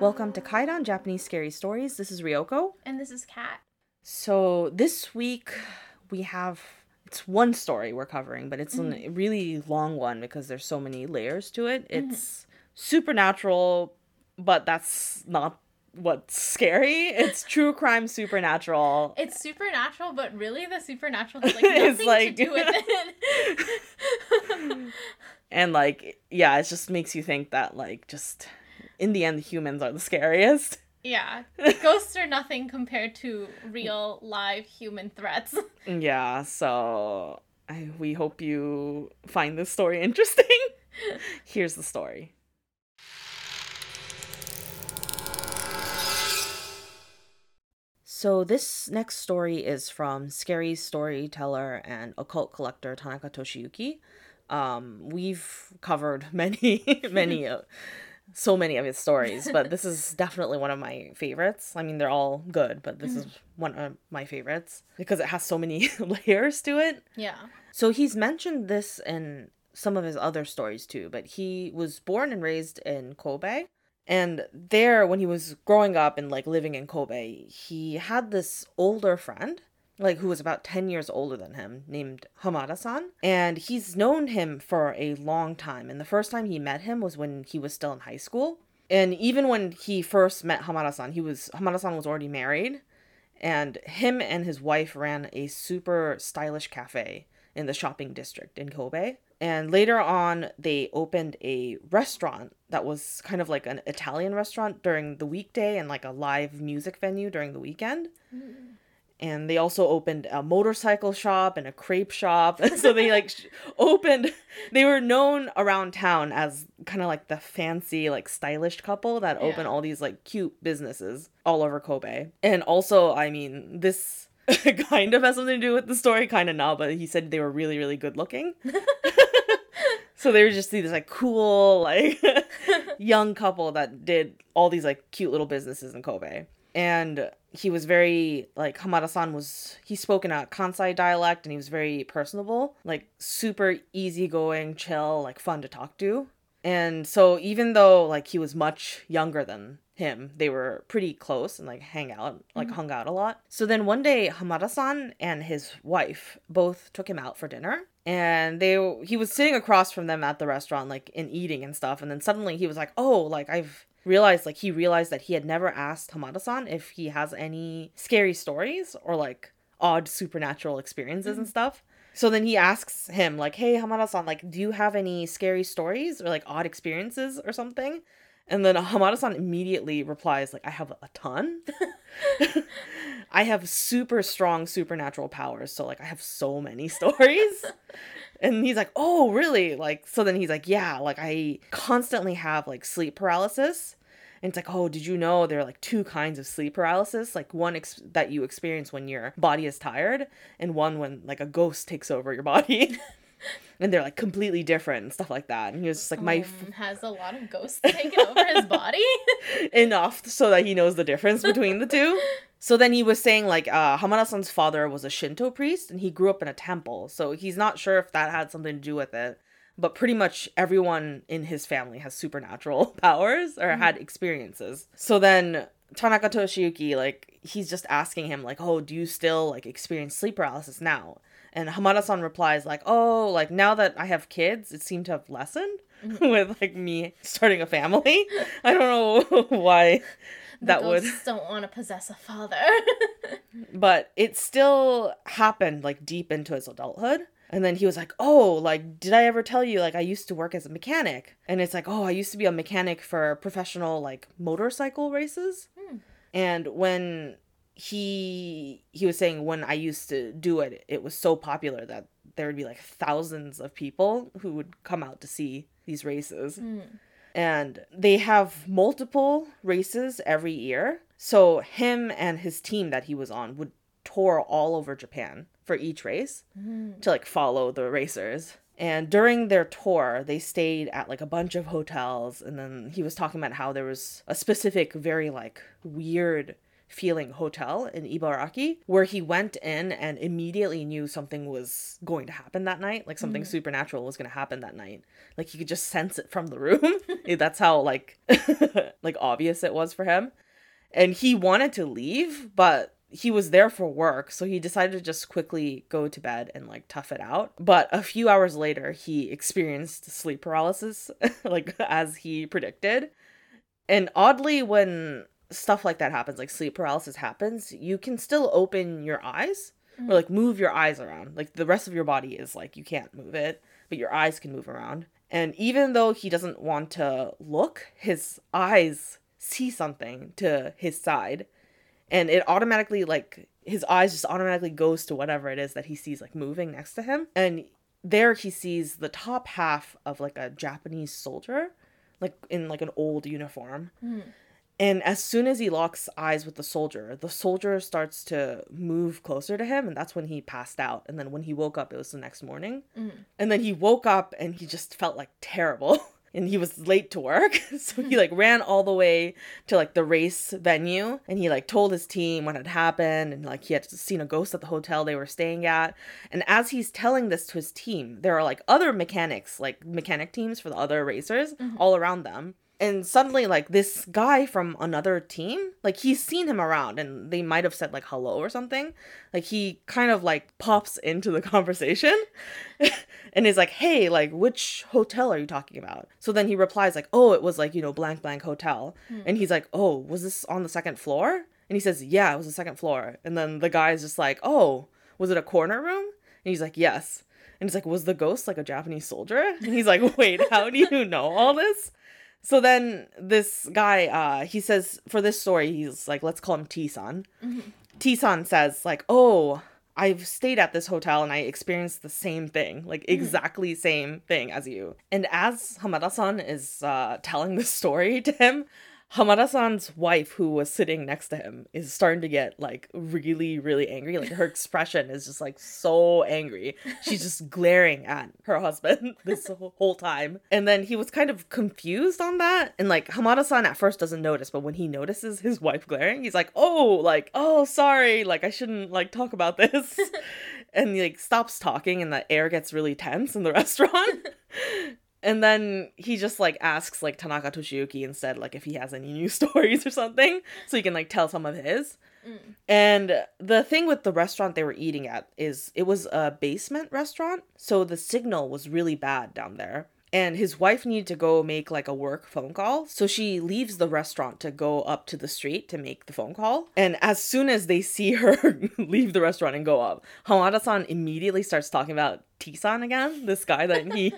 Welcome to Kaidan Japanese Scary Stories. This is Ryoko. And this is Kat. So this week we have it's one story we're covering, but it's Mm-hmm. a really long one because there's so many layers to it. It's supernatural, but that's not what's scary. It's true crime supernatural. It's supernatural, but really the supernatural has like nothing like- to do with it. And like yeah, it just makes you think that like just in the end humans are the scariest. yeah. Ghosts are nothing compared to real live human threats. Yeah, so I, we hope you find this story interesting. Here's the story. So this next story is from scary storyteller and occult collector Tanaka Toshiyuki. Um, we've covered many, many, uh, so many of his stories, but this is definitely one of my favorites. I mean, they're all good, but this is mm-hmm. one of my favorites because it has so many layers to it. yeah. So he's mentioned this in some of his other stories too, but he was born and raised in Kobe. And there, when he was growing up and like living in Kobe, he had this older friend, like who was about 10 years older than him, named Hamada san. And he's known him for a long time. And the first time he met him was when he was still in high school. And even when he first met Hamada san, he was Hamada san was already married. And him and his wife ran a super stylish cafe in the shopping district in Kobe. And later on, they opened a restaurant that was kind of like an Italian restaurant during the weekday and like a live music venue during the weekend. Mm. And they also opened a motorcycle shop and a crepe shop. so they like sh- opened, they were known around town as kind of like the fancy, like stylish couple that open all these like cute businesses all over Kobe. And also, I mean, this kind of has something to do with the story, kind of not, but he said they were really, really good looking. so they were just these like cool, like young couple that did all these like cute little businesses in Kobe. And he was very like Hamada-san was he spoke in a Kansai dialect and he was very personable, like super easygoing, chill, like fun to talk to. And so even though like he was much younger than him, they were pretty close and like hang out, like mm-hmm. hung out a lot. So then one day Hamada-san and his wife both took him out for dinner. And they he was sitting across from them at the restaurant like and eating and stuff and then suddenly he was like, "Oh, like I've realized like he realized that he had never asked Hamada-san if he has any scary stories or like odd supernatural experiences and mm. stuff. So then he asks him like, "Hey Hamada-san, like do you have any scary stories or like odd experiences or something?" And then Hamada-san immediately replies like, "I have a ton. I have super strong supernatural powers, so like I have so many stories." And he's like, "Oh, really?" Like so then he's like, "Yeah, like I constantly have like sleep paralysis." And it's like, "Oh, did you know there are like two kinds of sleep paralysis? Like one ex- that you experience when your body is tired and one when like a ghost takes over your body." and they're like completely different and stuff like that. And he was just like, "My Um, has a lot of ghosts taken over his body. enough so that he knows the difference between the two. So then he was saying like uh Hamada-san's father was a Shinto priest and he grew up in a temple. So he's not sure if that had something to do with it. But pretty much everyone in his family has supernatural powers or had experiences. So then Tanaka Toshiyuki like he's just asking him like, "Oh, do you still like experience sleep paralysis now?" And Hamada-san replies like, "Oh, like now that I have kids, it seemed to have lessened mm-hmm. with like me starting a family. I don't know why that would don't want to possess a father. but it still happened like deep into his adulthood. And then he was like oh like did i ever tell you like i used to work as a mechanic? And it's like oh i used to be a mechanic for professional like motorcycle races. Hmm. And when he he was saying when i used to do it it was so popular that there would be like thousands of people who would come out to see these races hmm. and they have multiple races every year. So him and his team that he was on would tour all over Japan for each race hmm. to like follow the racers. And during their tour, they stayed at like a bunch of hotels and then he was talking about how there was a specific very like weird feeling hotel in Ibaraki, where he went in and immediately knew something was going to happen that night, like something mm. supernatural was going to happen that night. Like he could just sense it from the room. That's how like like obvious it was for him. And he wanted to leave, but he was there for work, so he decided to just quickly go to bed and like tough it out. But a few hours later, he experienced sleep paralysis, like as he predicted. And oddly, when stuff like that happens, like sleep paralysis happens, you can still open your eyes or like move your eyes around. Like the rest of your body is like you can't move it, but your eyes can move around. And even though he doesn't want to look, his eyes see something to his side and it automatically like his eyes just automatically goes to whatever it is that he sees like moving next to him and there he sees the top half of like a japanese soldier like in like an old uniform hmm. And as soon as he locks eyes with the soldier the soldier starts to move closer to him and that's when he passed out. And then when he woke up it was the next morning. Mm. And then he woke up and he just felt like terrible. And he was late to work. So he like ran all the way to like the race venue and he like told his team what had happened and like he had seen a ghost at the hotel they were staying at. And as he's telling this to his team there are like other mechanics like mechanic teams for the other racers mm-hmm. all around them and suddenly like this guy from another team like he's seen him around and they might have said like hello or something. Like he kind of like pops into the conversation and is like hey like which hotel are you talking about? So then he replies like oh it was like you know blank blank hotel. Hmm. And he's like oh was this on the second floor? And he says yeah it was the second floor. And then the guy's just like oh was it a corner room? And he's like yes. And he's like was the ghost like a japanese soldier? And he's like wait how do you know all this so then this guy, uh, he says for this story, he's like, let's call him T-san. T-san says like, oh, I've stayed at this hotel and I experienced the same thing, like exactly same thing as you. And as Hamada-san is uh, telling this story to him, Hamada-san's wife, who was sitting next to him, is starting to get like really, really angry. Like her expression is just like so angry. She's just glaring at her husband this whole time. And then he was kind of confused on that. And like Hamada-san at first doesn't notice, but when he notices his wife glaring, he's like, oh, like, oh, sorry. Like I shouldn't like talk about this. and he like stops talking and the air gets really tense in the restaurant. And then he just like asks like Tanaka Toshiyuki instead, like if he has any new stories or something, so he can like tell some of his. Mm. And the thing with the restaurant they were eating at is it was a basement restaurant, so the signal was really bad down there. And his wife needed to go make like a work phone call. So she leaves the restaurant to go up to the street to make the phone call. And as soon as they see her leave the restaurant and go up, Hamada san immediately starts talking about T-san again, this guy that he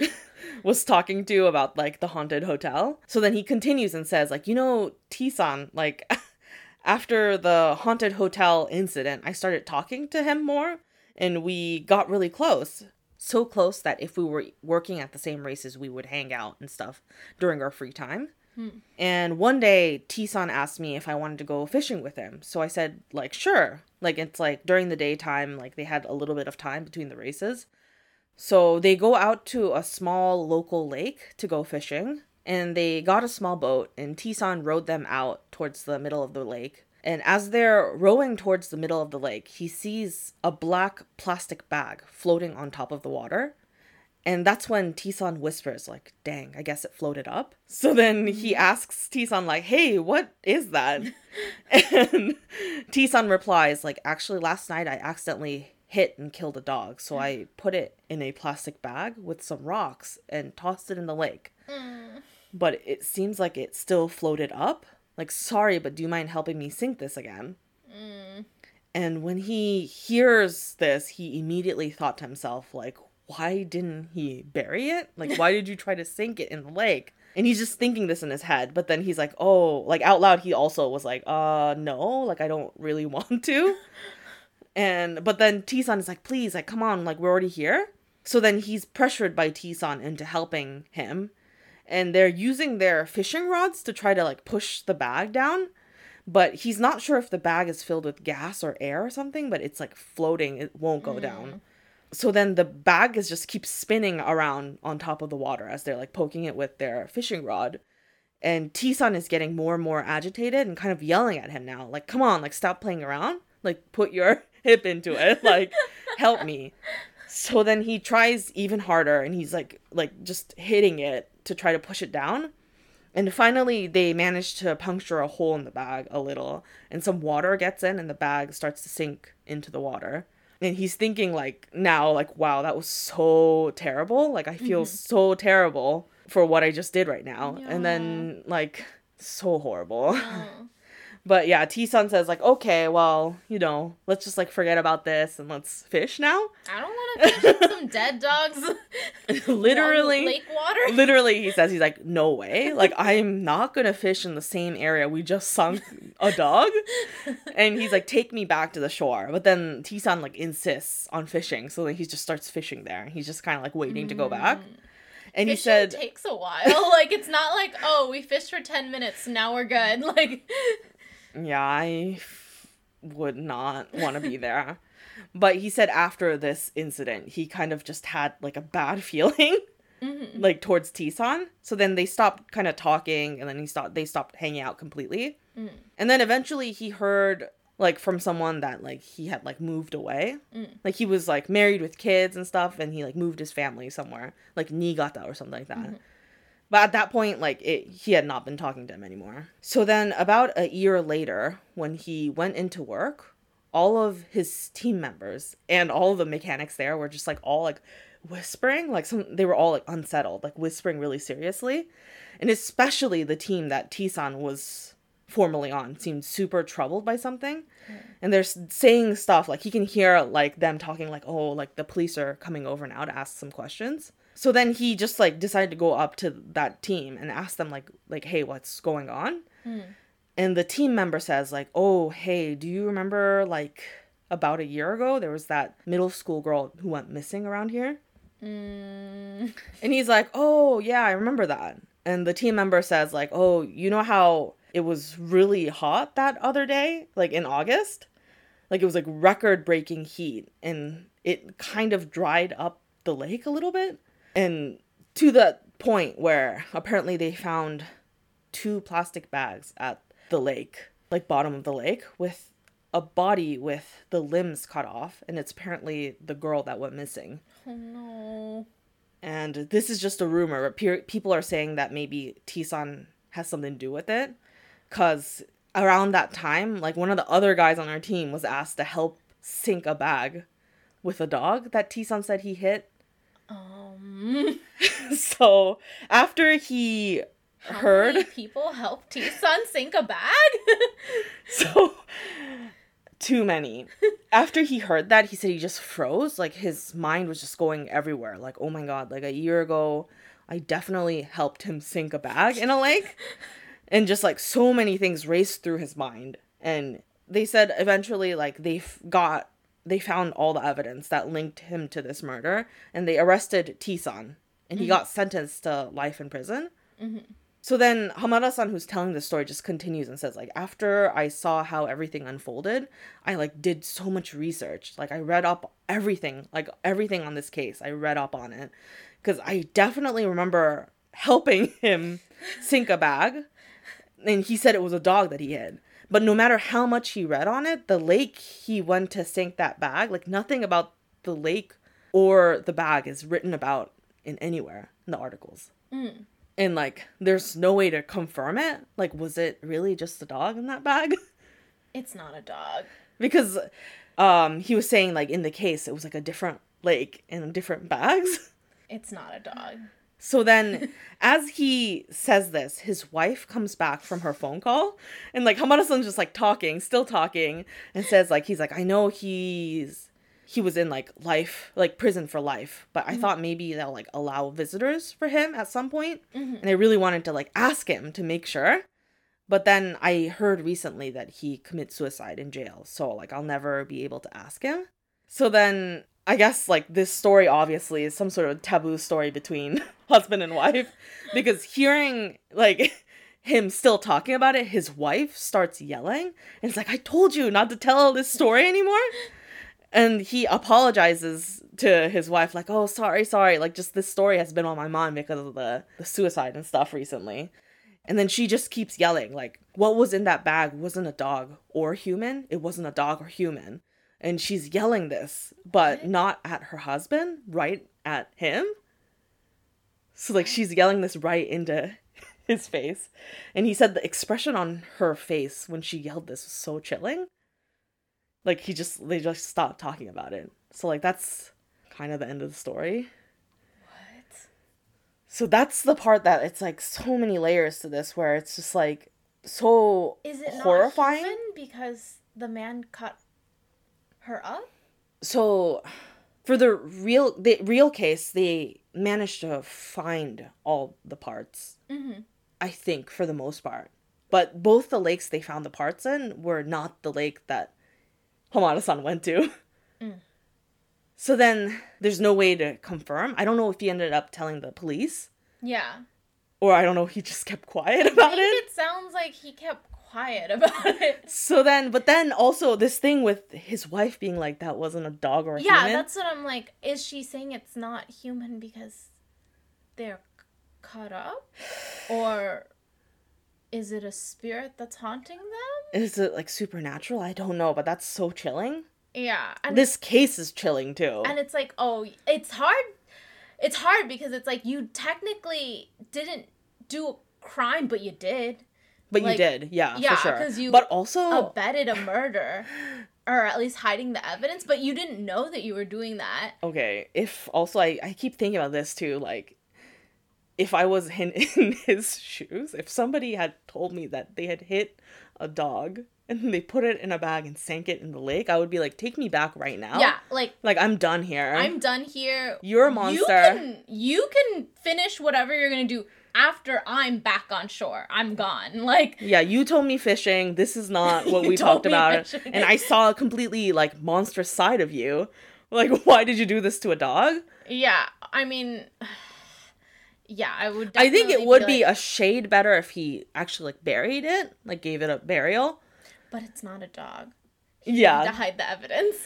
was talking to about like the haunted hotel. So then he continues and says, like, you know, T-san, like after the haunted hotel incident, I started talking to him more and we got really close. So close that if we were working at the same races, we would hang out and stuff during our free time. Hmm. And one day, T-san asked me if I wanted to go fishing with him. So I said, like, sure. Like, it's like during the daytime, like, they had a little bit of time between the races. So they go out to a small local lake to go fishing. And they got a small boat, and T-san rowed them out towards the middle of the lake. And as they're rowing towards the middle of the lake, he sees a black plastic bag floating on top of the water. And that's when T-san whispers, like, dang, I guess it floated up. So then he mm-hmm. asks T-san, like, hey, what is that? and T-san replies, like, actually, last night I accidentally hit and killed a dog. So mm. I put it in a plastic bag with some rocks and tossed it in the lake. Mm. But it seems like it still floated up. Like, sorry, but do you mind helping me sink this again? Mm. And when he hears this, he immediately thought to himself, like, why didn't he bury it? Like, why did you try to sink it in the lake? And he's just thinking this in his head, but then he's like, oh, like out loud, he also was like, uh, no, like, I don't really want to. And, but then T-san is like, please, like, come on, like, we're already here. So then he's pressured by T-san into helping him. And they're using their fishing rods to try to, like, push the bag down but he's not sure if the bag is filled with gas or air or something but it's like floating it won't go down mm. so then the bag is just keeps spinning around on top of the water as they're like poking it with their fishing rod And T-san is getting more and more agitated and kind of yelling at him now. Like, come on, like stop playing around. Like put your hip into it. Like help me. So then he tries even harder and he's like like just hitting it to try to push it down. And finally they manage to puncture a hole in the bag a little and some water gets in and the bag starts to sink into the water. And he's thinking like now like wow, that was so terrible. Like I feel mm-hmm. so terrible for what I just did right now. And then like so horrible. Oh. But yeah, T-san says like, okay, well, you know, let's just like forget about this and let's fish now. I don't want to fish with some dead dogs. literally, Lake water. literally, he says he's like, no way. Like I'm not gonna fish in the same area we just sunk a dog. And he's like, take me back to the shore. But then T-san like insists on fishing, so then he just starts fishing there. He's just kind of like waiting to go mm. back. And he said, takes a while. Like it's not like oh we fished for ten minutes now we're good. Like Yeah, I f- would not want to be there. But he said after this incident, he kind of just had like a bad feeling mm-hmm. like towards T-san. So then they stopped kind of talking and then he stopped they stopped hanging out completely. Mm. And then eventually he heard like from someone that like he had like moved away. Mm. Like he was like married with kids and stuff and he like moved his family somewhere, like Niigata or something like that. Mm-hmm. But at that point, like it, he had not been talking to him anymore. So then, about a year later, when he went into work, all of his team members and all of the mechanics there were just like all like whispering, like some they were all like unsettled, like whispering really seriously, and especially the team that T-san was formerly on seemed super troubled by something, and they're saying stuff like he can hear like them talking like oh like the police are coming over now to ask some questions. So then he just like decided to go up to that team and ask them like like hey what's going on? And the team member says like oh hey do you remember like about a year ago there was that middle school girl who went missing around here? mm, And he's like, "Oh, yeah, I remember that." And the team member says like, "Oh, you know how it was really hot that other day, like in August? Like it was like record-breaking heat and it kind of dried up the lake a little bit and to the point where apparently they found two plastic bags at the lake, like bottom of the lake with a body with the limbs cut off and it's apparently the girl that went missing." oh no. And this is just a rumor, but pe- people are saying that maybe T-san has something to do with it. Because around that time, like one of the other guys on our team was asked to help sink a bag with a dog that T-san said he hit. Um. so after he How heard, many people help T-san sink a bag? so too many. After he heard that, he said he just froze. Like his mind was just going everywhere. Like, oh my god, like a year ago, I definitely helped him sink a bag in a lake. and just like so many things raced through his mind. And they said eventually, like, they f- got, they found all the evidence that linked him to this murder. And they arrested T-san. And he mm-hmm. got sentenced to life in prison. Mm-hmm. So then Hamada-san, who's telling the story, just continues and says, like, after I saw how everything unfolded, I like did so much research. Like I read up everything, like everything on this case. I read up on it. Cause I definitely remember helping him sink a bag. And he said it was a dog that he hid. But no matter how much he read on it, the lake he went to sink that bag, like nothing about the lake or the bag is written about in anywhere in the articles. And like there's no way to confirm it. Like was it really just a dog in that bag? It's not a dog. because um he was saying like in the case it was like a different lake and different bags. It's not a dog. So then as he says this his wife comes back from her phone call and like hamada-san's just like talking still talking and says like he's like i know he's he was in like life like prison for life but i mm-hmm. thought maybe they'll like allow visitors for him at some point mm-hmm. and i really wanted to like ask him to make sure. But then i heard recently that he commits suicide in jail so like i'll never be able to ask him. So then i guess like this story obviously is some sort of taboo story between husband and wife because hearing like him still talking about it his wife starts yelling and it's like i told you not to tell this story anymore and he apologizes to his wife like oh sorry sorry like just this story has been on my mind because of the, the suicide and stuff recently And then she just keeps yelling, like, what was in that bag wasn't a dog or human. It wasn't a dog or human. And she's yelling this, but not at her husband, right at him. So, like, she's yelling this right into his face. And he said the expression on her face when she yelled this was so chilling. Like, he just, they just stopped talking about it. So, like, that's kind of the end of the story. What? So that's the part that it's like so many layers to this where it's just like so Is it horrifying. because the man cut her up? So for the real the real case, they managed to find all the parts. Mm-hmm. I think for the most part. But both the lakes they found the parts in were not the lake that Hamada-san went to. Mm. So then there's no way to confirm. I don't know if he ended up telling the police Yeah. or I don't know he just kept quiet I about think it. it sounds like he kept quiet about it. So then, but then also this thing with his wife being like that wasn't a dog or a Yeah, human. that's what I'm like. Is she saying it's not human because they're c- cut up? Or is it a spirit that's haunting them? Is it like supernatural? I don't know, but that's so chilling. Yeah. And This case is chilling too. and it's like, oh, it's hard. It's hard because it's like you technically didn't do a crime, but you did. But you like- did, yeah, yeah, for sure. 'cause you but also, Abetted a murder, or at least hiding the evidence, but you didn't know that you were doing that. okay, if also I, I keep thinking about this too, like if I was in, in his shoes, if somebody had told me that they had hit a dog and they put it in a bag and sank it in the lake, I would be like, take me back right now. Yeah, like Like I'm done here. I'm done here. You're a You monster. can, you can finish whatever you're gonna do after I'm back on shore. I'm gone. Like Yeah, you told me fishing. This is not what we talked about. fishing. And I saw a completely like monstrous side of you. Like, why did you do this to a dog? yeah, I mean, yeah, I would. I think it would be like, a shade better if he actually like buried it, like gave it a burial. but it's not a dog. Yeah, to hide the evidence.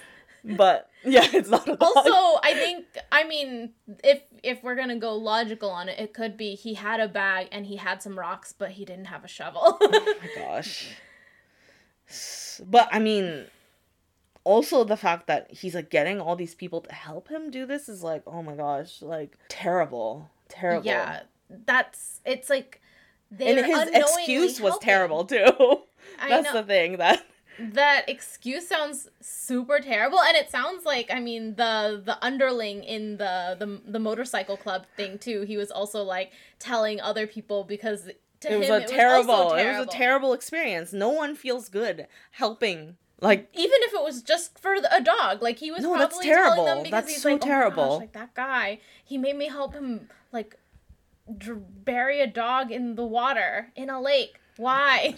But yeah, it's not a dog. Also, I think I mean if if we're gonna go logical on it, it could be he had a bag and he had some rocks, but he didn't have a shovel. oh my gosh. But I mean, also the fact that he's like getting all these people to help him do this is like, oh my gosh, like terrible, terrible. yeah, that's it's like and his excuse was terrible too. I That's the thing that that excuse sounds super terrible and it sounds like i mean the the underling in the the, the motorcycle club thing too he was also like telling other people because to it was him a it terrible, was also it was a terrible experience. No one feels good helping. Like even if it was just for a dog like he was No, probably that's terrible. telling them because That's he's so like oh terrible. gosh, like that guy he made me help him like dr- bury a dog in the water in a lake why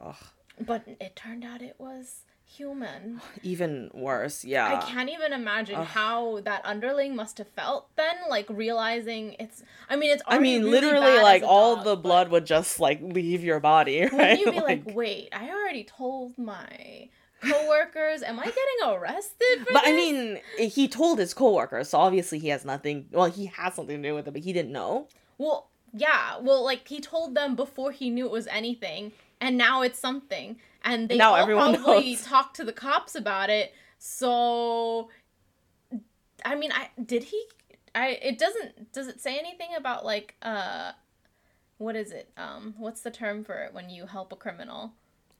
ugh, but it turned out it was human even worse. Yeah. I can't even imagine Ugh. how that underling must have felt then, like realizing it's. I mean, it's. I mean, really literally, like as all dog, the blood would just like leave your body, right? Wouldn't you be like, wait, I already told my coworkers. Am I getting arrested for but I mean, he told his coworkers, so obviously he has nothing. Well, he has something to do with it, but he didn't know. well, yeah, well, like he told them before he knew it was anything, and now it's something, and they Now everyone probably knows. talked to the cops about it. So, I mean, I did he? I it doesn't does it say anything about like uh, what is it? Um, what's the term for it when you help a criminal?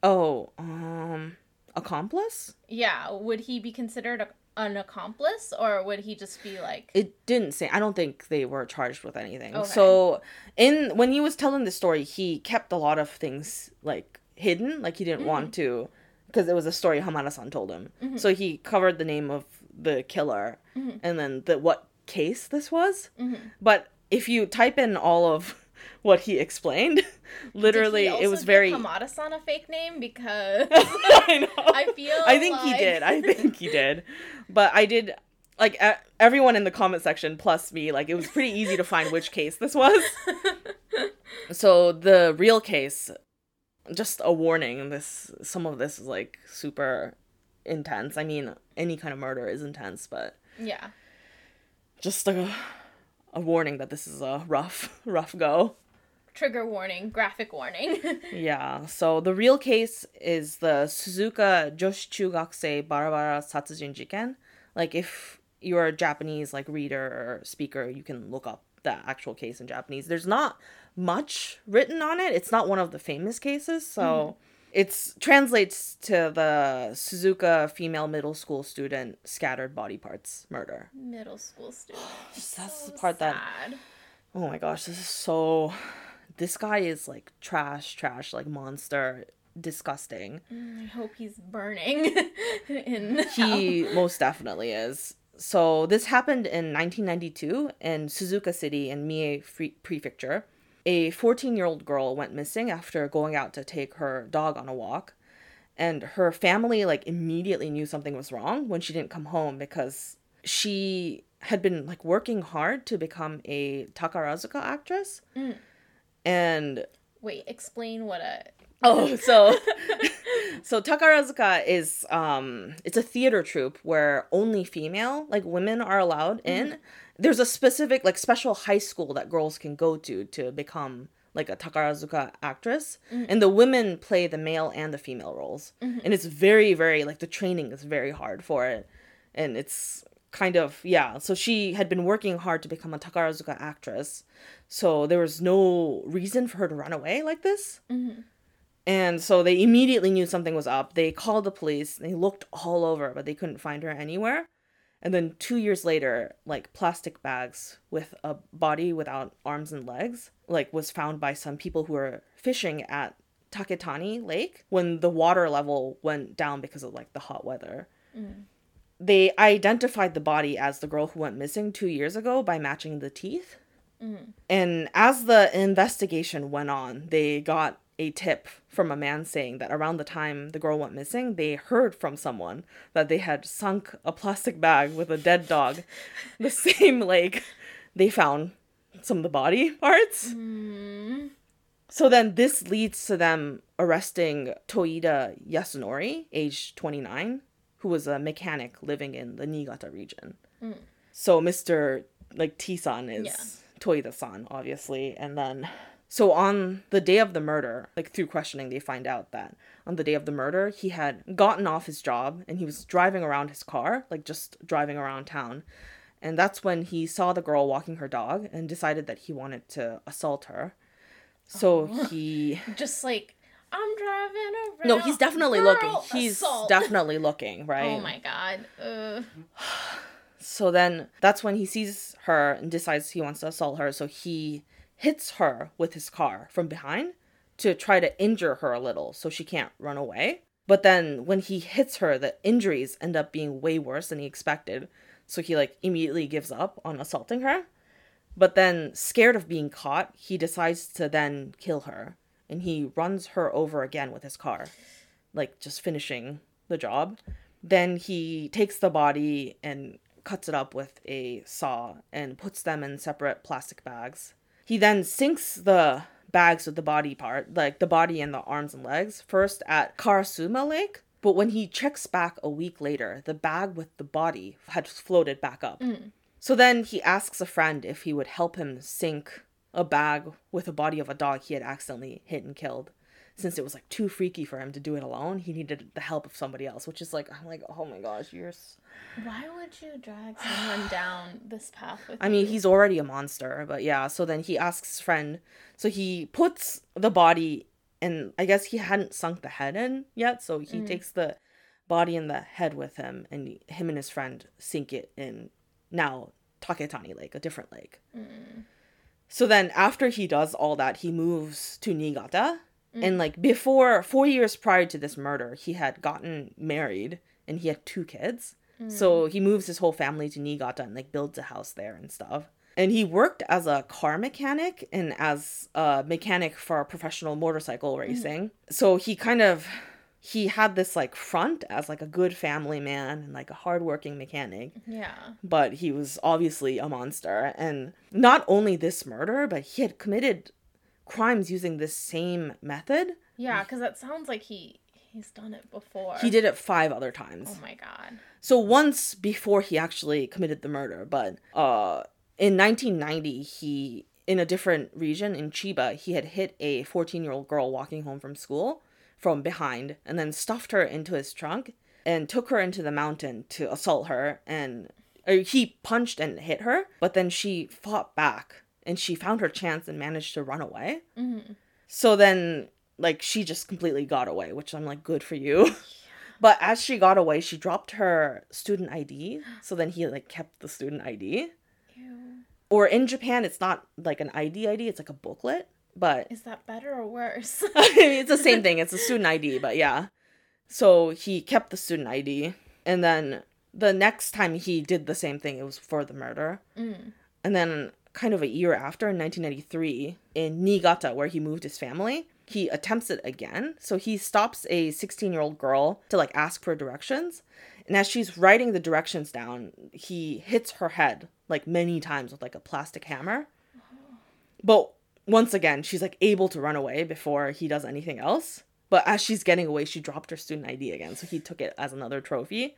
Oh, um, accomplice? Yeah, would he be considered a, an accomplice, or would he just be like? It didn't say. I don't think they were charged with anything. Okay. So, in when he was telling the story, he kept a lot of things like hidden. Like he didn't want mm. to, because it was a story Hamada-san told him. Mm-hmm. So he covered the name of the killer mm-hmm. and then the what case this was. Mm-hmm. But if you type in all of what he explained, literally it was very. Hamada-san a fake name because I know. I feel I think he did. I think he did. But I did like everyone in the comment section plus me like it was pretty easy to find which case this was. So the real case just a warning this some of this is like super intense. I mean any kind of murder is intense, but yeah. just a a warning that this is a rough rough go. Trigger warning, graphic warning. Yeah, so the real case is the Suzuka Joshi Chugakusei Barabara Satsujin Jiken. Like if you're a Japanese like reader or speaker, you can look up the actual case in Japanese. There's not much written on it. It's not one of the famous cases, so mm-hmm. it's translates to the Suzuka female middle school student scattered body parts murder. Middle school student. That's So the part that. Oh my gosh, this is so. This guy is like trash, trash, like monster, disgusting. Mm, I hope he's burning. He most definitely is. So this happened in 1992 in Suzuka City in Mie Prefecture. A 14-year-old girl went missing after going out to take her dog on a walk, and her family like immediately knew something was wrong when she didn't come home because she had been like working hard to become a Takarazuka actress. Mm. And Wait, explain what a Oh, so so Takarazuka is um it's a theater troupe where only female like women are allowed in. Mm-hmm. There's a specific like special high school that girls can go to to become like a Takarazuka actress mm-hmm. and the women play the male and the female roles. Mm-hmm. And it's very very like the training is very hard for it. And it's kind of yeah, so she had been working hard to become a Takarazuka actress. So there was no reason for her to run away like this. Mm-hmm. And so they immediately knew something was up. They called the police. They looked all over, but they couldn't find her anywhere. And then two years later, like plastic bags with a body without arms and legs, like was found by some people who were fishing at Taketani Lake when the water level went down because of like the hot weather. Mm. They identified the body as the girl who went missing two years ago by matching the teeth. Mm-hmm. And as the investigation went on, they got a tip from a man saying that around the time the girl went missing, they heard from someone that they had sunk a plastic bag with a dead dog, the same lake they found some of the body parts. Mm-hmm. So then this leads to them arresting Toida Yasunori, age 29, who was a mechanic living in the Niigata region. Mm. So Mr. like T-san is Yeah. Toida-san, obviously, and then so on the day of the murder, like through questioning, they find out that on the day of the murder, he had gotten off his job and he was driving around his car, like just driving around town. And that's when he saw the girl walking her dog and decided that he wanted to assault her. So oh. he just like I'm driving around. No, he's definitely Girl, looking. He's assault. definitely looking, right? Oh my god. Uh, So then that's when he sees her and decides he wants to assault her. So he hits her with his car from behind to try to injure her a little so she can't run away. But then when he hits her, the injuries end up being way worse than he expected. So he like immediately gives up on assaulting her. But then, scared of being caught, he decides to then kill her. And he runs her over again with his car, like just finishing the job. Then he takes the body and cuts it up with a saw and puts them in separate plastic bags. He then sinks the bags with the body part, like the body and the arms and legs, first at Karasuma Lake. But when he checks back a week later, the bag with the body had floated back up. Mm. So then he asks a friend if he would help him sink a bag with a body of a dog he had accidentally hit and killed. Since it was like too freaky for him to do it alone, he needed the help of somebody else, which is like, I'm like, oh my gosh, you're. S-. why would you drag someone down this path with I mean, you? he's already a monster, but yeah. So then he asks his friend. So he puts the body, and I guess he hadn't sunk the head in yet. So he mm. takes the body and the head with him, and him and his friend sink it in now Taketani Lake, a different lake. Mm. So then after he does all that, he moves to Niigata. Mm. And like before, four years prior to this murder, he had gotten married and he had two kids. Mm. So he moves his whole family to Niigata and like builds a house there and stuff. And he worked as a car mechanic and as a mechanic for professional motorcycle mm. racing. So he kind of he had this like front as like a good family man and like a hardworking mechanic yeah. but he was obviously a monster. And not only this murder, but he had committed crimes using this same method. Yeah, because that sounds like he he's done it before. He did it five other times. Oh my god. So once before he actually committed the murder, but uh in 1990 he in a different region in Chiba, he had hit a 14 year old girl walking home from school from behind and then stuffed her into his trunk and took her into the mountain to assault her. And uh, he punched and hit her, but then she fought back and she found her chance and managed to run away. So then, like, she just completely got away, which I'm like, good for you. But as she got away, she dropped her student ID. So then he like kept the student ID. Ew. Or in Japan, it's not like an ID ID, it's like a booklet. But Is that better or worse? It's the same thing. It's a student ID, but yeah. So he kept the student ID. And then the next time he did the same thing, it was for the murder. Mm. And then, kind of a year after, in 1993, in Niigata, where he moved his family, he attempts it again. So he stops a 16 year old girl to like ask for directions. And as she's writing the directions down, he hits her head like many times with like a plastic hammer. But once again, she's like able to run away before he does anything else. But as she's getting away, she dropped her student ID again. So he took it as another trophy.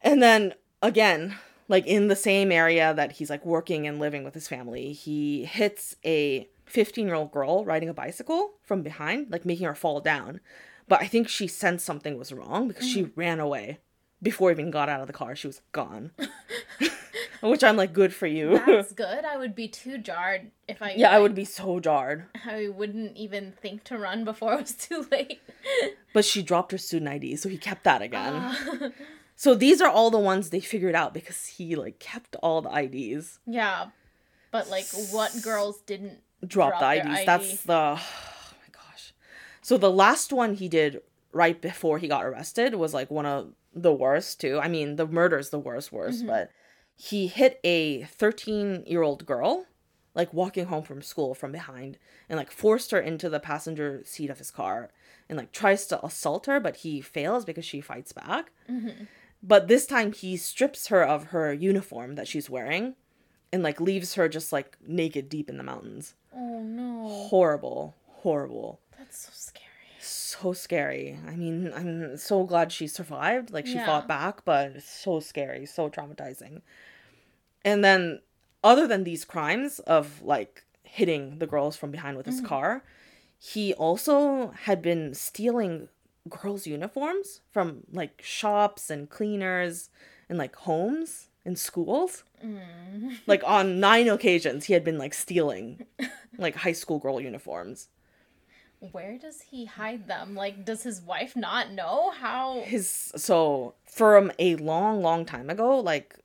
And then again, like in the same area that he's like working and living with his family, he hits a 15 year old girl riding a bicycle from behind, like making her fall down. But I think she sensed something was wrong because she mm. ran away before even got out of the car. She was gone. Which I'm like, good for you. That's good. I would be too jarred if I yeah, I would be so jarred. I wouldn't even think to run before it was too late. But she dropped her student ID, so he kept that again. Uh, So these are all the ones they figured out because he like kept all the IDs. yeah. But like what girls didn't drop, Drop the their IDs. ID. That's the oh my gosh. So the last one he did right before he got arrested was like one of the worst too. I mean, the murder's the worst, worst, but he hit a 13 year old girl like walking home from school from behind and like forced her into the passenger seat of his car and like tries to assault her but he fails because she fights back mm-hmm. but this time he strips her of her uniform that she's wearing and like leaves her just like naked deep in the mountains Oh no. horrible horrible That's so scary. So scary. I mean i'm so glad she survived like she Yeah. fought back but it's so scary so traumatizing. And then other than these crimes of like hitting the girls from behind with his mm-hmm. car he also had been stealing girls uniforms from like shops and cleaners and like homes and schools. Mm. Like on nine occasions he had been like stealing like high school girl uniforms Where does he hide them? Like does his wife not know how his so from a long long time ago like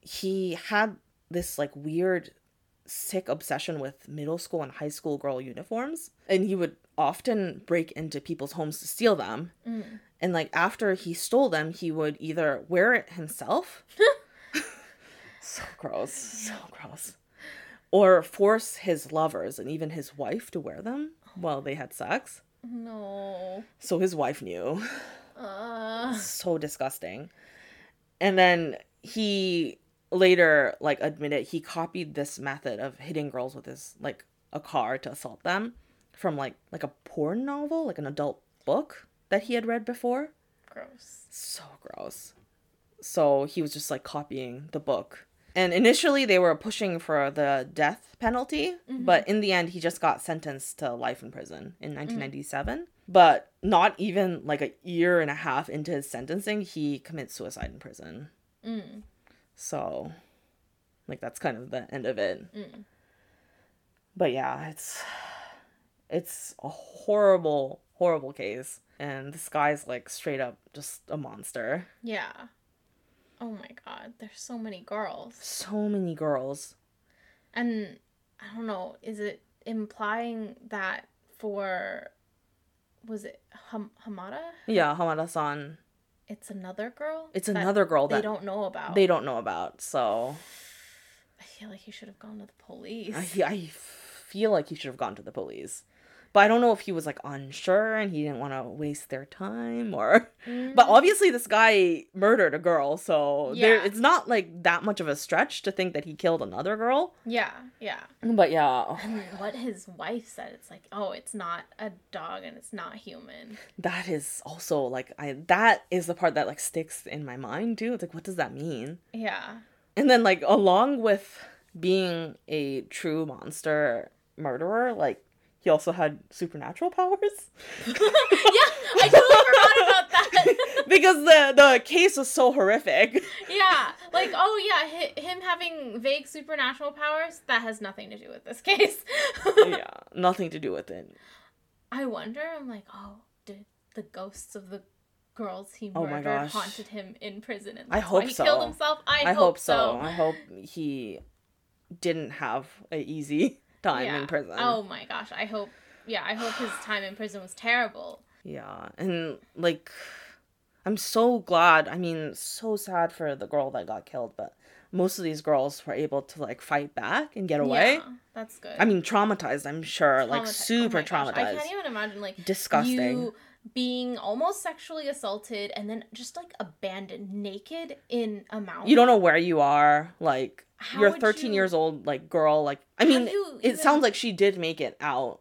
he had this like weird sick obsession with middle school and high school girl uniforms and he would often break into people's homes to steal them. Mm. And like after he stole them he would either wear it himself so gross so gross. Or force his lovers and even his wife to wear them while they had sex No. so his wife knew Uh so disgusting. And then he later like admitted he copied this method of hitting girls with his like a car to assault them from like like a porn novel, like an adult book that he had read before. gross. So gross. So he was just like copying the book. And initially they were pushing for the death penalty, mm-hmm. but in the end he just got sentenced to life in prison in mm. 1997. But not even like a year and a half into his sentencing, he commits suicide in prison. Mm. So like that's kind of the end of it. Mm. But yeah, it's it's a horrible horrible case and this guy's like straight up just a monster. Yeah. Oh my god, there's so many girls. So many girls. And I don't know, is it implying that for was it Ham- Hamada? Yeah, Hamada-san. It's another girl? It's another girl they that don't know about. they don't know about. So I feel like he should have gone to the police. I, I feel like he should have gone to the police. But I don't know if he was like unsure and he didn't want to waste their time or. But mm-hmm. obviously, this guy murdered a girl, so there Yeah. it's not like that much of a stretch to think that he killed another girl. Yeah, yeah. But yeah, And what his wife said, it's like, oh, it's not a dog and it's not human. that is also like I that is the part that like sticks in my mind too. It's like what does that mean? Yeah. And then like along with being a true monster murderer, like he also had supernatural powers. yeah, I totally forgot about that. because the the case was so horrific. yeah, like oh yeah, hi- him having vague supernatural powers that has nothing to do with this case. yeah, nothing to do with it. I wonder. I'm like, oh, did the ghosts of the girls he Oh murdered gosh. haunted him in prison? And I hope he killed himself. I, I, hope, so. I hope he didn't have a easy time yeah. in prison. Oh my gosh, I hope. Yeah, I hope his time in prison was terrible. Yeah, and like, I'm so glad. I mean, so sad for the girl that got killed, but most of these girls were able to like fight back and get away. Yeah, that's good. I mean, traumatized. I'm sure, like oh super oh my gosh, traumatized. I can't even imagine like Disgusting. you being almost sexually assaulted and then just like abandoned naked in a mountain. You don't know where you are. Like How you're 13 you- years old, like girl. Like I How mean, it even- sounds like she did make it out.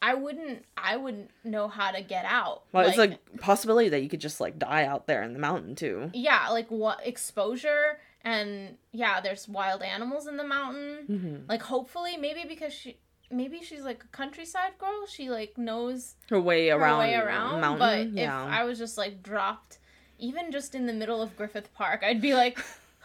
I wouldn't. I wouldn't know how to get out. Well, it's like possibility that you could just like die out there in the mountain too. yeah, like what exposure and yeah, there's wild animals in the mountain. Mm-hmm. Like hopefully, maybe because she. Maybe she's like a countryside girl. She like knows Her way around. her way around. mountain. But yeah. if I was just like dropped, even just in the middle of Griffith Park, I'd be like,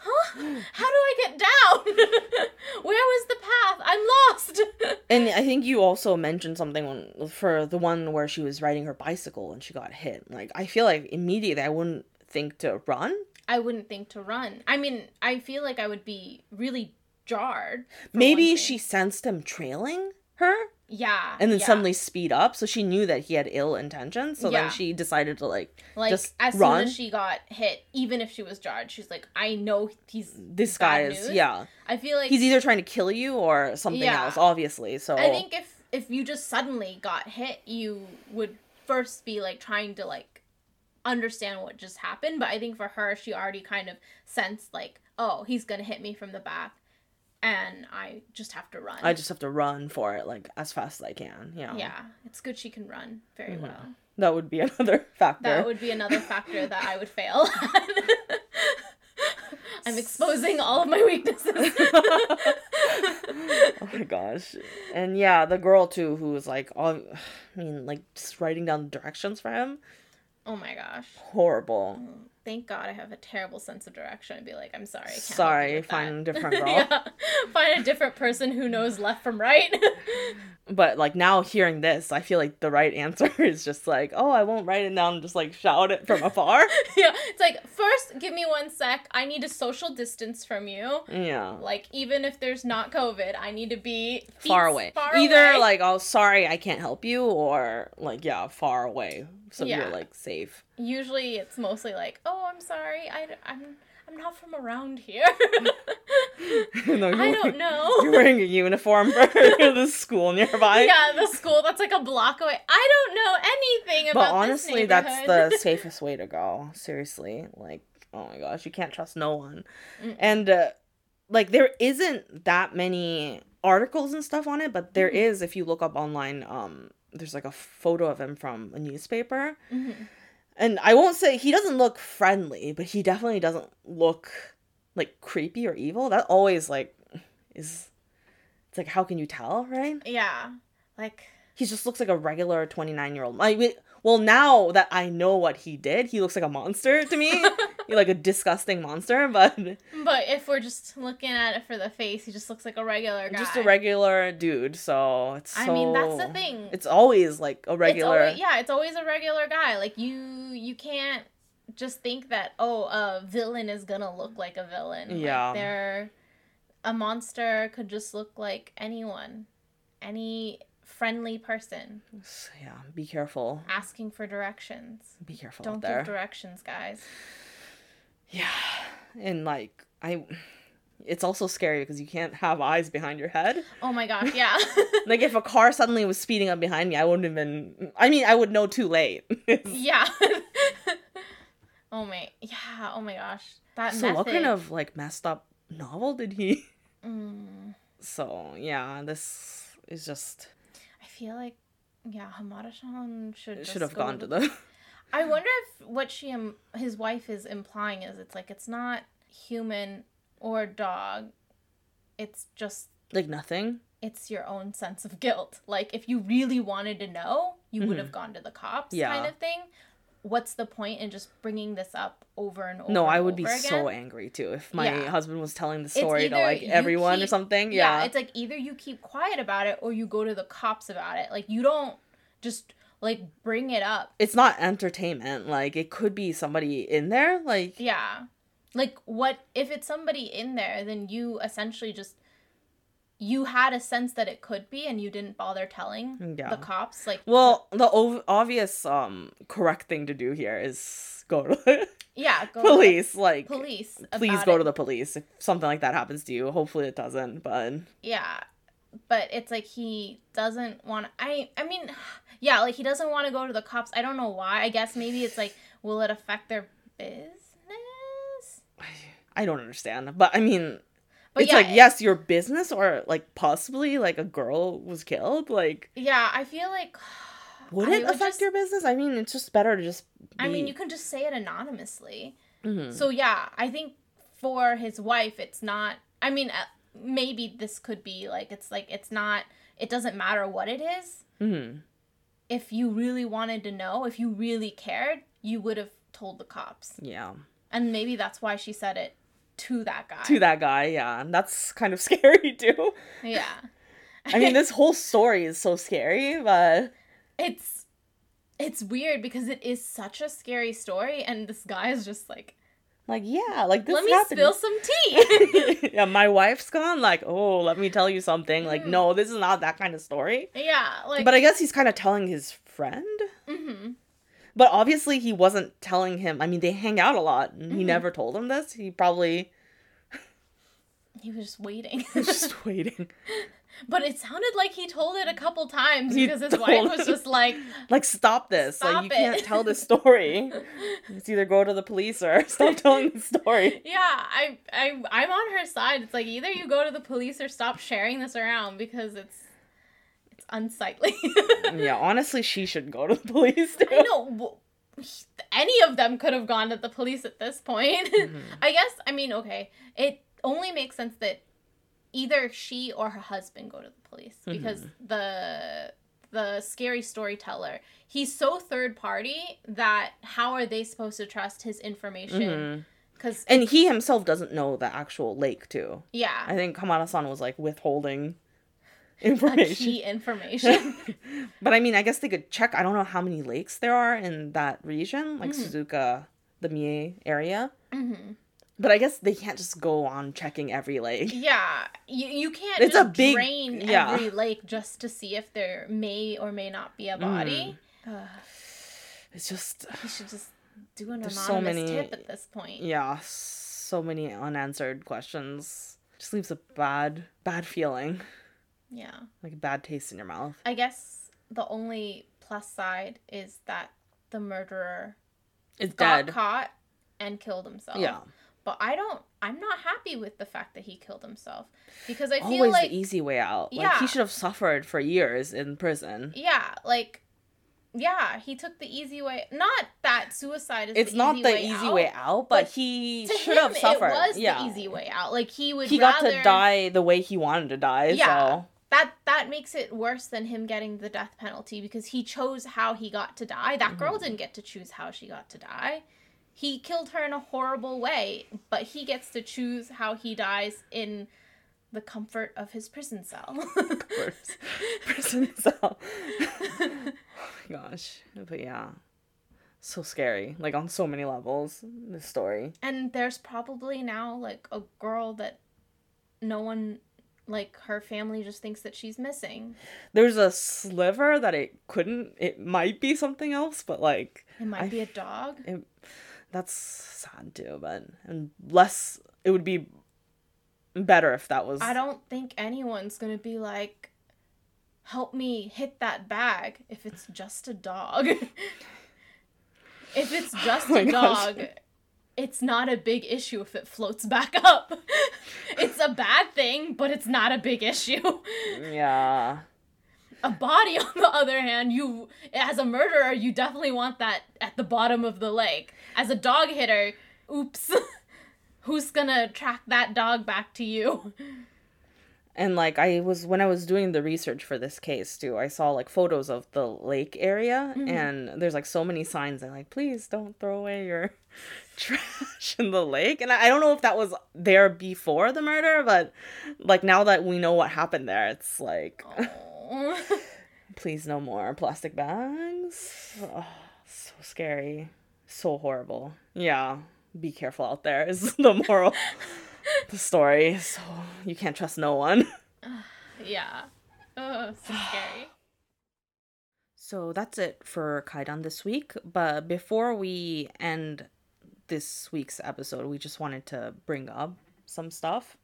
huh? How do I get down? Where was the path? I'm lost. And I think you also mentioned something for the one where she was riding her bicycle and she got hit. Like I feel like immediately I wouldn't think to run. I wouldn't think to run. I mean, I feel like I would be really jarred. Maybe she sensed him trailing her Yeah. and then yeah. suddenly speed up, so she knew that he had ill intentions. So Yeah. then she decided to like like just as run. soon as she got hit, even if she was jarred, she's like, I know he's this guy is news. yeah. I feel like He's either trying to kill you or something Yeah. else, obviously. So I think if if you just suddenly got hit, you would first be like trying to like understand what just happened. But I think for her, she already kind of sensed like, oh, he's gonna hit me from the back, and I just have to run. I just have to run for it like as fast as I can. Yeah. yeah, it's good she can run very Mhm. well. That would be another factor. That would be another factor that I would fail. I'm exposing all of my weaknesses. oh my gosh. And yeah, the girl too who was like all I mean, like just writing down directions for him. oh my gosh. Horrible. Thank God I have a terrible sense of direction. I'd be like, I'm sorry. I can't Sorry, find that." a different girl. yeah. Find a different person who knows left from right. But like now hearing this, I feel like the right answer is just like, oh, I won't write it down, just like shout it from afar. yeah. It's like, first, give me one sec. I need a social distance from you. yeah. Like, even if there's not COVID, I need to be Far away. Far Either away. like, oh, sorry, I can't help you, or like, yeah, far away, so Yeah. you're like safe. Usually, it's mostly like, oh, I'm sorry. I, I'm, I'm not from around here. No, I don't know. You're wearing a uniform for the school nearby. yeah, the school that's like a block away. I don't know anything about. but honestly, that's the safest way to go. Seriously, like, oh my gosh, you can't trust no one. Mm-mm. And uh, like, there isn't that many articles and stuff on it, but there Mhm. is if you look up online. Um, there's like a photo of him from a newspaper, Mhm. and I won't say he doesn't look friendly, but he definitely doesn't look like creepy or evil. That always like is. It's like how can you tell, right? Yeah, like he just looks like a regular 29 year old Like, well now that i know what he did he looks like a monster to me like a disgusting monster but But if we're just looking at it for the face, he just looks like a regular guy. just a regular dude so it's so I mean, that's the thing. it's always like a It's regular always, yeah, it's always a regular guy. Like you, you can't just think that oh, a villain is gonna look like a villain. Like, Yeah. they're a monster could just look like anyone, any friendly person yeah be careful asking for directions. be careful Don't give directions, guys. Yeah and like i it's also scary because you can't have eyes behind your head Oh my gosh, yeah. like if a car suddenly was speeding up behind me i wouldn't have been i mean i would know too late yeah. oh my, yeah. Oh my gosh, that so method. what kind of like messed up novel did he Mm, So yeah, this is just I feel like, yeah, Hamada-chan should should have go gone to the I wonder if what she um, his wife is implying is it's like it's not human or dog. it's just Like nothing. it's your own sense of guilt. Like if you really wanted to know, you would have gone to the cops Mm-hmm. Yeah. kind of thing. What's the point in just bringing this up over and over? No, I would be over so again? angry too if my Yeah. husband was telling the story to like everyone or something. Yeah. Yeah. it's like either you keep quiet about it or you go to the cops about it. Like you don't just like bring it up. it's not entertainment. Like it could be somebody in there. Like Yeah. Like what if it's somebody in there, then you essentially just you had a sense that it could be and you didn't bother telling Yeah. the cops like well, the ov- obvious um correct thing to do here is go to yeah go to the police. Like police please go it. to the police if something like that happens to you. Hopefully it doesn't, but yeah but it's like he doesn't want i i mean yeah like he doesn't want to go to the cops i don't know why i guess maybe it's like will it affect their business I don't understand. But I mean, but it's yeah like yes, your business or like possibly like a girl was killed. Like yeah i feel like would I it would affect just- your business? I mean, it's just better to just. i mean you can just say it anonymously Mhm. So yeah, I think for his wife, it's not. I mean, maybe this could be like it's like it's not. It doesn't matter what it is. Mhm. If you really wanted to know, if you really cared, you would have told the cops, Yeah. and maybe that's why she said it to that guy. To that guy, yeah, and that's kind of scary too. Yeah, I mean, this whole story is so scary, but it's it's weird because it is such a scary story, and this guy is just like, like, yeah, like this let me happened. spill some tea. yeah, my wife's gone. Like, oh, let me tell you something. Like, Mm. no, this is not that kind of story. yeah, like, But I guess he's kind of telling his friend. hmm But obviously, he wasn't telling him. I mean, they hang out a lot, and he Mhm. never told him this. He probably he was just waiting. was just waiting. But it sounded like he told it a couple times He because his wife was just like, Like, stop this! like, you it. can't tell this story. It's either go to the police or stop telling the story. "Yeah, I, I, I'm on her side. It's like either you go to the police or stop sharing this around because it's, it's unsightly." yeah, honestly, she should go to the police too. I know. Any of them could have gone to the police at this point. Mm-hmm. I guess. I mean, okay. It only makes sense that either she or her husband go to the police because Mm-hmm. the the scary storyteller he's so third party that how are they supposed to trust his information because And he himself doesn't know the actual lake too. yeah I think Kamada-san was like withholding information. key information but I mean, I guess they could check. I don't know how many lakes there are in that region, like Mhm. Suzuka, the Mie area. hmm But I guess they can't just go on checking every lake. yeah you, you can't It's just a big- drain yeah. every lake just to see if there may or may not be a body Mm. It's just, you should just do an anonymous so many- tip at this point yeah, so many unanswered questions. Just leaves a bad, bad feeling, yeah like a bad taste in your mouth. I guess the only plus side is that the murderer It's got dead. caught and killed himself. Yeah, But I don't I'm not happy with the fact that he killed himself because I feel like. always like the easy way out. Like Yeah. he should have suffered for years in prison. yeah, like yeah, he took the easy way. Not that suicide is It's the not easy the way easy out, way out, but, but he should him, have suffered. It was yeah, the easy way out. Like he would he rather, got to die the way he wanted to die. Yeah. So that that makes it worse than him getting the death penalty because he chose how he got to die. That girl Mm-hmm. didn't get to choose how she got to die. He killed her in a horrible way, but he gets to choose how he dies in the comfort of his prison cell. First prison cell. oh my gosh. But yeah. So scary. Like on so many levels, this story. and there's probably now like a girl that no one like her family just thinks that she's missing. There's a sliver that it couldn't it might be something else, but like It might I be a dog. it, that's sad too, but and less it would be better if that was I don't think anyone's gonna be like, help me hit that bag if it's just a dog. if it's oh just Oh a gosh. dog, it's not a big issue if it floats back up. it's a bad thing, but it's not a big issue. Yeah. A body, on the other hand, you as a murderer, you definitely want that at the bottom of the lake. As a dog hitter, oops. Who's gonna track that dog back to you? And like I was when I was doing the research for this case too, I saw like photos of the lake area mm-hmm. and there's like so many signs and like please don't throw away your trash in the lake. And I I don't know if that was there before the murder, but like now that we know what happened there, it's like Oh. please no more plastic bags. Oh, so scary. So horrible. Yeah. Be careful out there is the moral the story. So you can't trust no one. yeah. Oh, so scary. So that's it for Kaidan this week. But before we end this week's episode, we just wanted to bring up some stuff.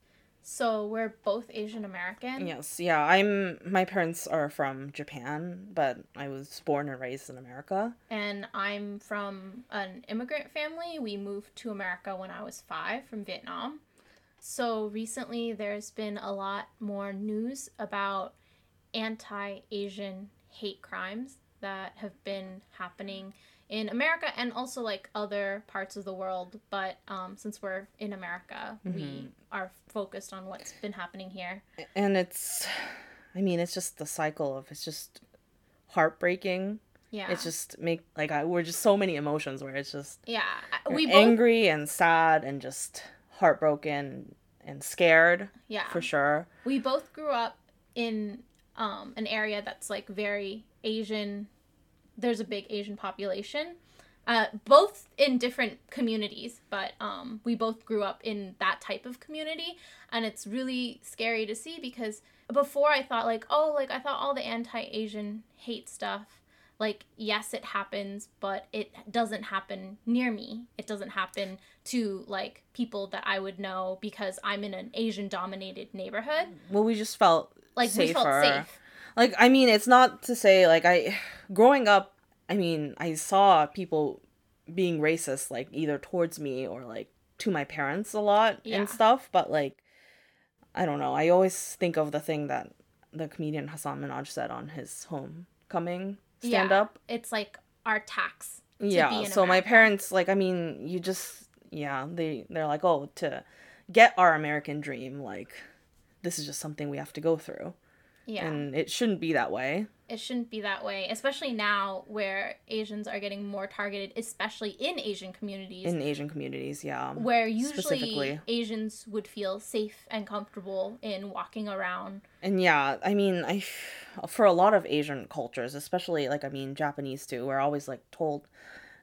So we're both Asian American. Yes, yeah, I'm my parents are from Japan, but I was born and raised in America. And I'm from an immigrant family. We moved to America when I was five from Vietnam. So recently, there's been a lot more news about anti Asian hate crimes that have been happening in America and also like other parts of the world. But um, since we're in America, we are focused on what's been happening here. And it's I mean, it's just the cycle of it's just heartbreaking. Yeah. It's just make like I we're just so many emotions where it's just yeah. We both angry and sad and just heartbroken and scared yeah. for sure. we both grew up in um, an area that's like very Asian. There's a big Asian population, uh, both in different communities, but um, we both grew up in that type of community, and it's really scary to see because before I thought like, oh, like I thought all the anti-Asian hate stuff. Like, yes, it happens, but it doesn't happen near me. It doesn't happen to like people that I would know because I'm in an Asian dominated neighborhood Well, we just felt like safer. we felt safe. Like I mean, it's not to say like I growing up, I mean, I saw people being racist like either towards me or like to my parents a lot Yeah. and stuff, but like I don't know. I always think of the thing that the comedian Hasan Minhaj said on his homecoming stand Yeah. up. It's like our tax. to be yeah so my parents like i mean you just yeah they they're like oh to get our american dream like this is just something we have to go through Yeah, and it shouldn't be that way it shouldn't be that way, especially now where Asians are getting more targeted, especially in Asian communities, in asian communities yeah where usually specifically. Asians would feel safe and comfortable in walking around. and yeah i mean i for a lot of asian cultures especially like i mean japanese too we're always like told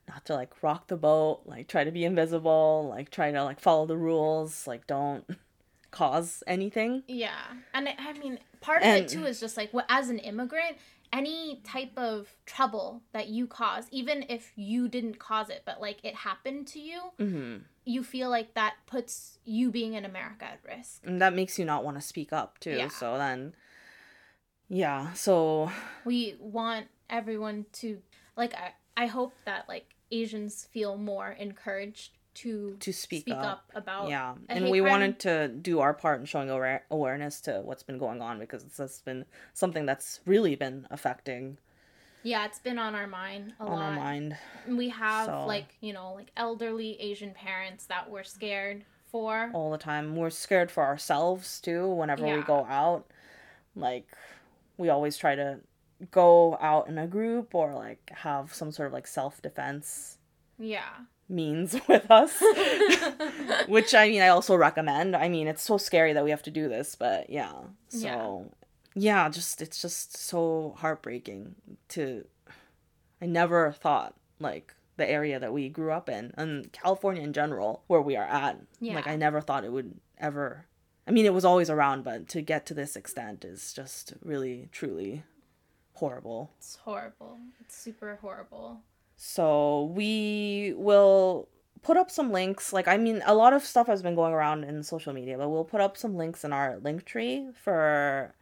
not to like rock the boat like try to be invisible like try to like follow the rules like don't cause anything Yeah, and I, I mean, part of And- it too is just like, what as an immigrant, any type of trouble that you cause, even if you didn't cause it, but like it happened to you, hmm you feel like that puts you being in America at risk. and that makes you not want to speak up too Yeah. so then yeah so we want everyone to like I, I hope that like asians feel more encouraged to to speak, speak up, up, about yeah. and we crime. wanted to do our part in showing aware- awareness to what's been going on because this has been something that's really been affecting yeah it's been on our mind a on lot. our mind we have So- like you know like elderly asian parents that we're scared for. All the time. We're scared for ourselves too whenever we go out. Like we always try to go out in a group or like have some sort of like self-defense. Yeah means with us which I mean I also recommend. I mean it's so scary that we have to do this, but yeah. So yeah, just it's just so heartbreaking to I never thought like the area that we grew up in and California in general where we are at. Yeah. Like I never thought it would ever I mean it was always around, but to get to this extent is just really truly horrible. it's horrible it's super horrible So we will put up some links. Like I mean, a lot of stuff has been going around in social media, but we'll put up some links in our link tree for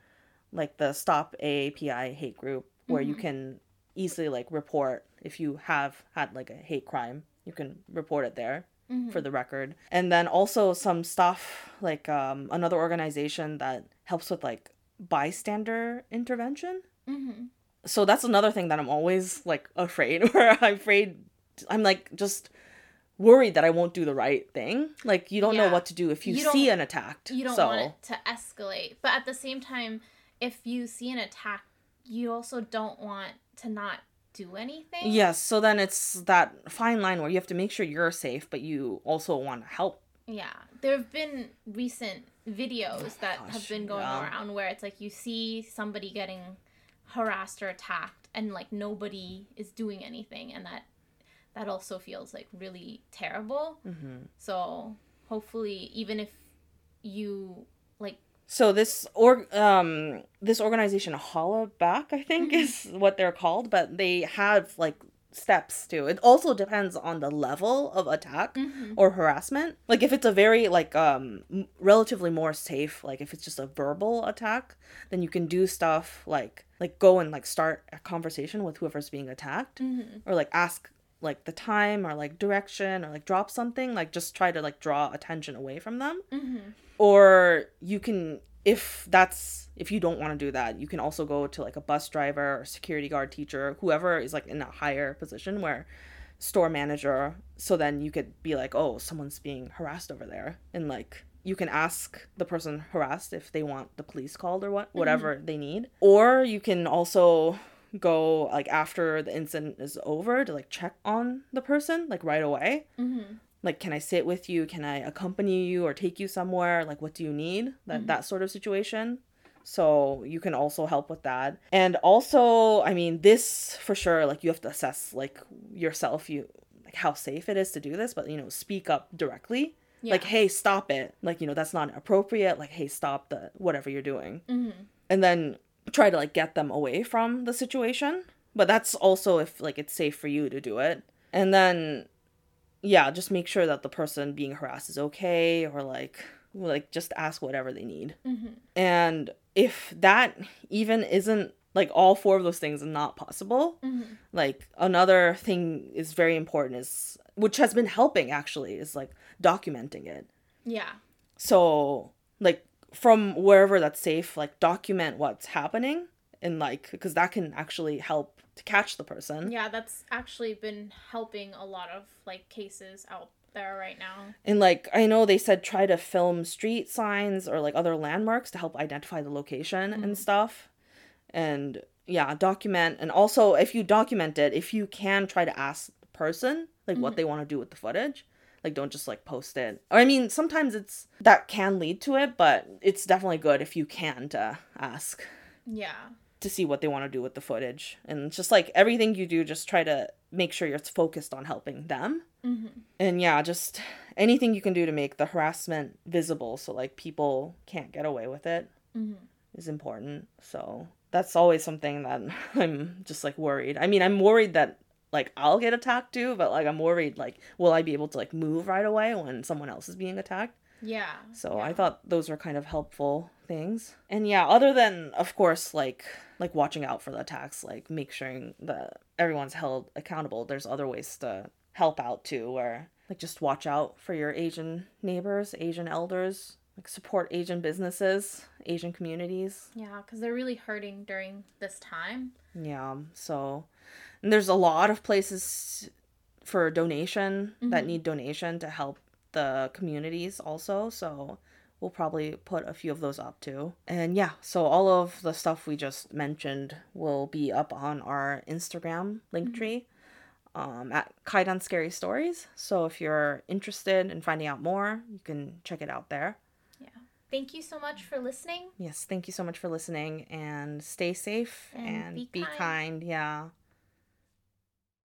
like the Stop AAPI hate group where you Mhm. can easily like report if you have had like a hate crime. You can report it there Mhm. for the record. And then also some stuff like um another organization that helps with like bystander intervention Mhm. So that's another thing that I'm always like afraid where I'm afraid I'm like just worried that I won't do the right thing. Like you don't know what to do if you, You see an attack. You don't so want it to escalate. But at the same time, if you see an attack, you also don't want to not do anything. yes, so then it's that fine line where you have to make sure you're safe, but you also want to help. Yeah. There have been recent videos oh that have been going yeah. around where it's like you see somebody getting harassed or attacked and like nobody is doing anything and that that also feels like really terrible. hmm So hopefully even if you like So this or um this organization Hollaback, I think Mm-hmm. is what they're called, but they have like steps too. It also depends on the level of attack Mm-hmm. or harassment. Like if it's a very like um m- relatively more safe, like if it's just a verbal attack, then you can do stuff like like go and like start a conversation with whoever's being attacked Mhm. or like ask like the time or like direction or like drop something, like just try to like draw attention away from them Mhm. or you can if that's if you don't want to do that you can also go to like a bus driver or security guard teacher whoever is like in a higher position where store manager so then you could be like oh someone's being harassed over there and like you can ask the person harassed if they want the police called or what whatever they need. Or you can also go like after the incident is over to like check on the person like right away. Mhm. Like can i sit with you? Can i accompany you or take you somewhere? Like what do you need? That that sort of situation. So you can also help with that. And also i mean this for sure like you have to assess like yourself you like how safe it is to do this but you know speak up directly. Yeah. like hey stop it. Like you know that's not appropriate. Like hey stop the whatever you're doing. Mhm. and then try to like get them away from the situation. But that's also if like it's safe for you to do it. And then yeah just make sure that the person being harassed is okay or like like just ask whatever they need Mhm. and if that even isn't like all four of those things are not possible Mhm. like another thing is very important is which has been helping actually is like documenting it Yeah. so like from wherever that's safe like document what's happening and like because that can actually help to catch the person. Yeah, that's actually been helping a lot of like cases out there right now. and like i know they said try to film street signs or like other landmarks to help identify the location and mm-hmm. stuff. And yeah document and also if you document it if you can try to ask the person like what mm-hmm. they want to do with the footage like don't just like post it. Or i mean sometimes it's that can lead to it but it's definitely good if you can to ask. Yeah. To see what they want to do with the footage and just like everything you do just try to make sure you're focused on helping them Mhm. and yeah just anything you can do to make the harassment visible so like people can't get away with it is Mhm. important so that's always something that i'm just like worried i mean i'm worried that like i'll get attacked too but like i'm worried like will i be able to like move right away when someone else is being attacked Yeah. so yeah. I thought those were kind of helpful things. And yeah, other than of course like like watching out for the attacks, like make sure that everyone's held accountable. There's other ways to help out too where like just watch out for your Asian neighbors, Asian elders, like support Asian businesses, Asian communities. Yeah, because they're really hurting during this time. Yeah, so and there's a lot of places for donation that mm-hmm. need donation to help the communities also. So we'll probably put a few of those up too. And yeah, so all of the stuff we just mentioned will be up on our Instagram link tree um, at Kaidan Scary Stories. So if you're interested in finding out more, you can check it out there. Yeah. Thank you so much for listening. Yes, thank you so much for listening and stay safe And and, be be kind. kind. Yeah.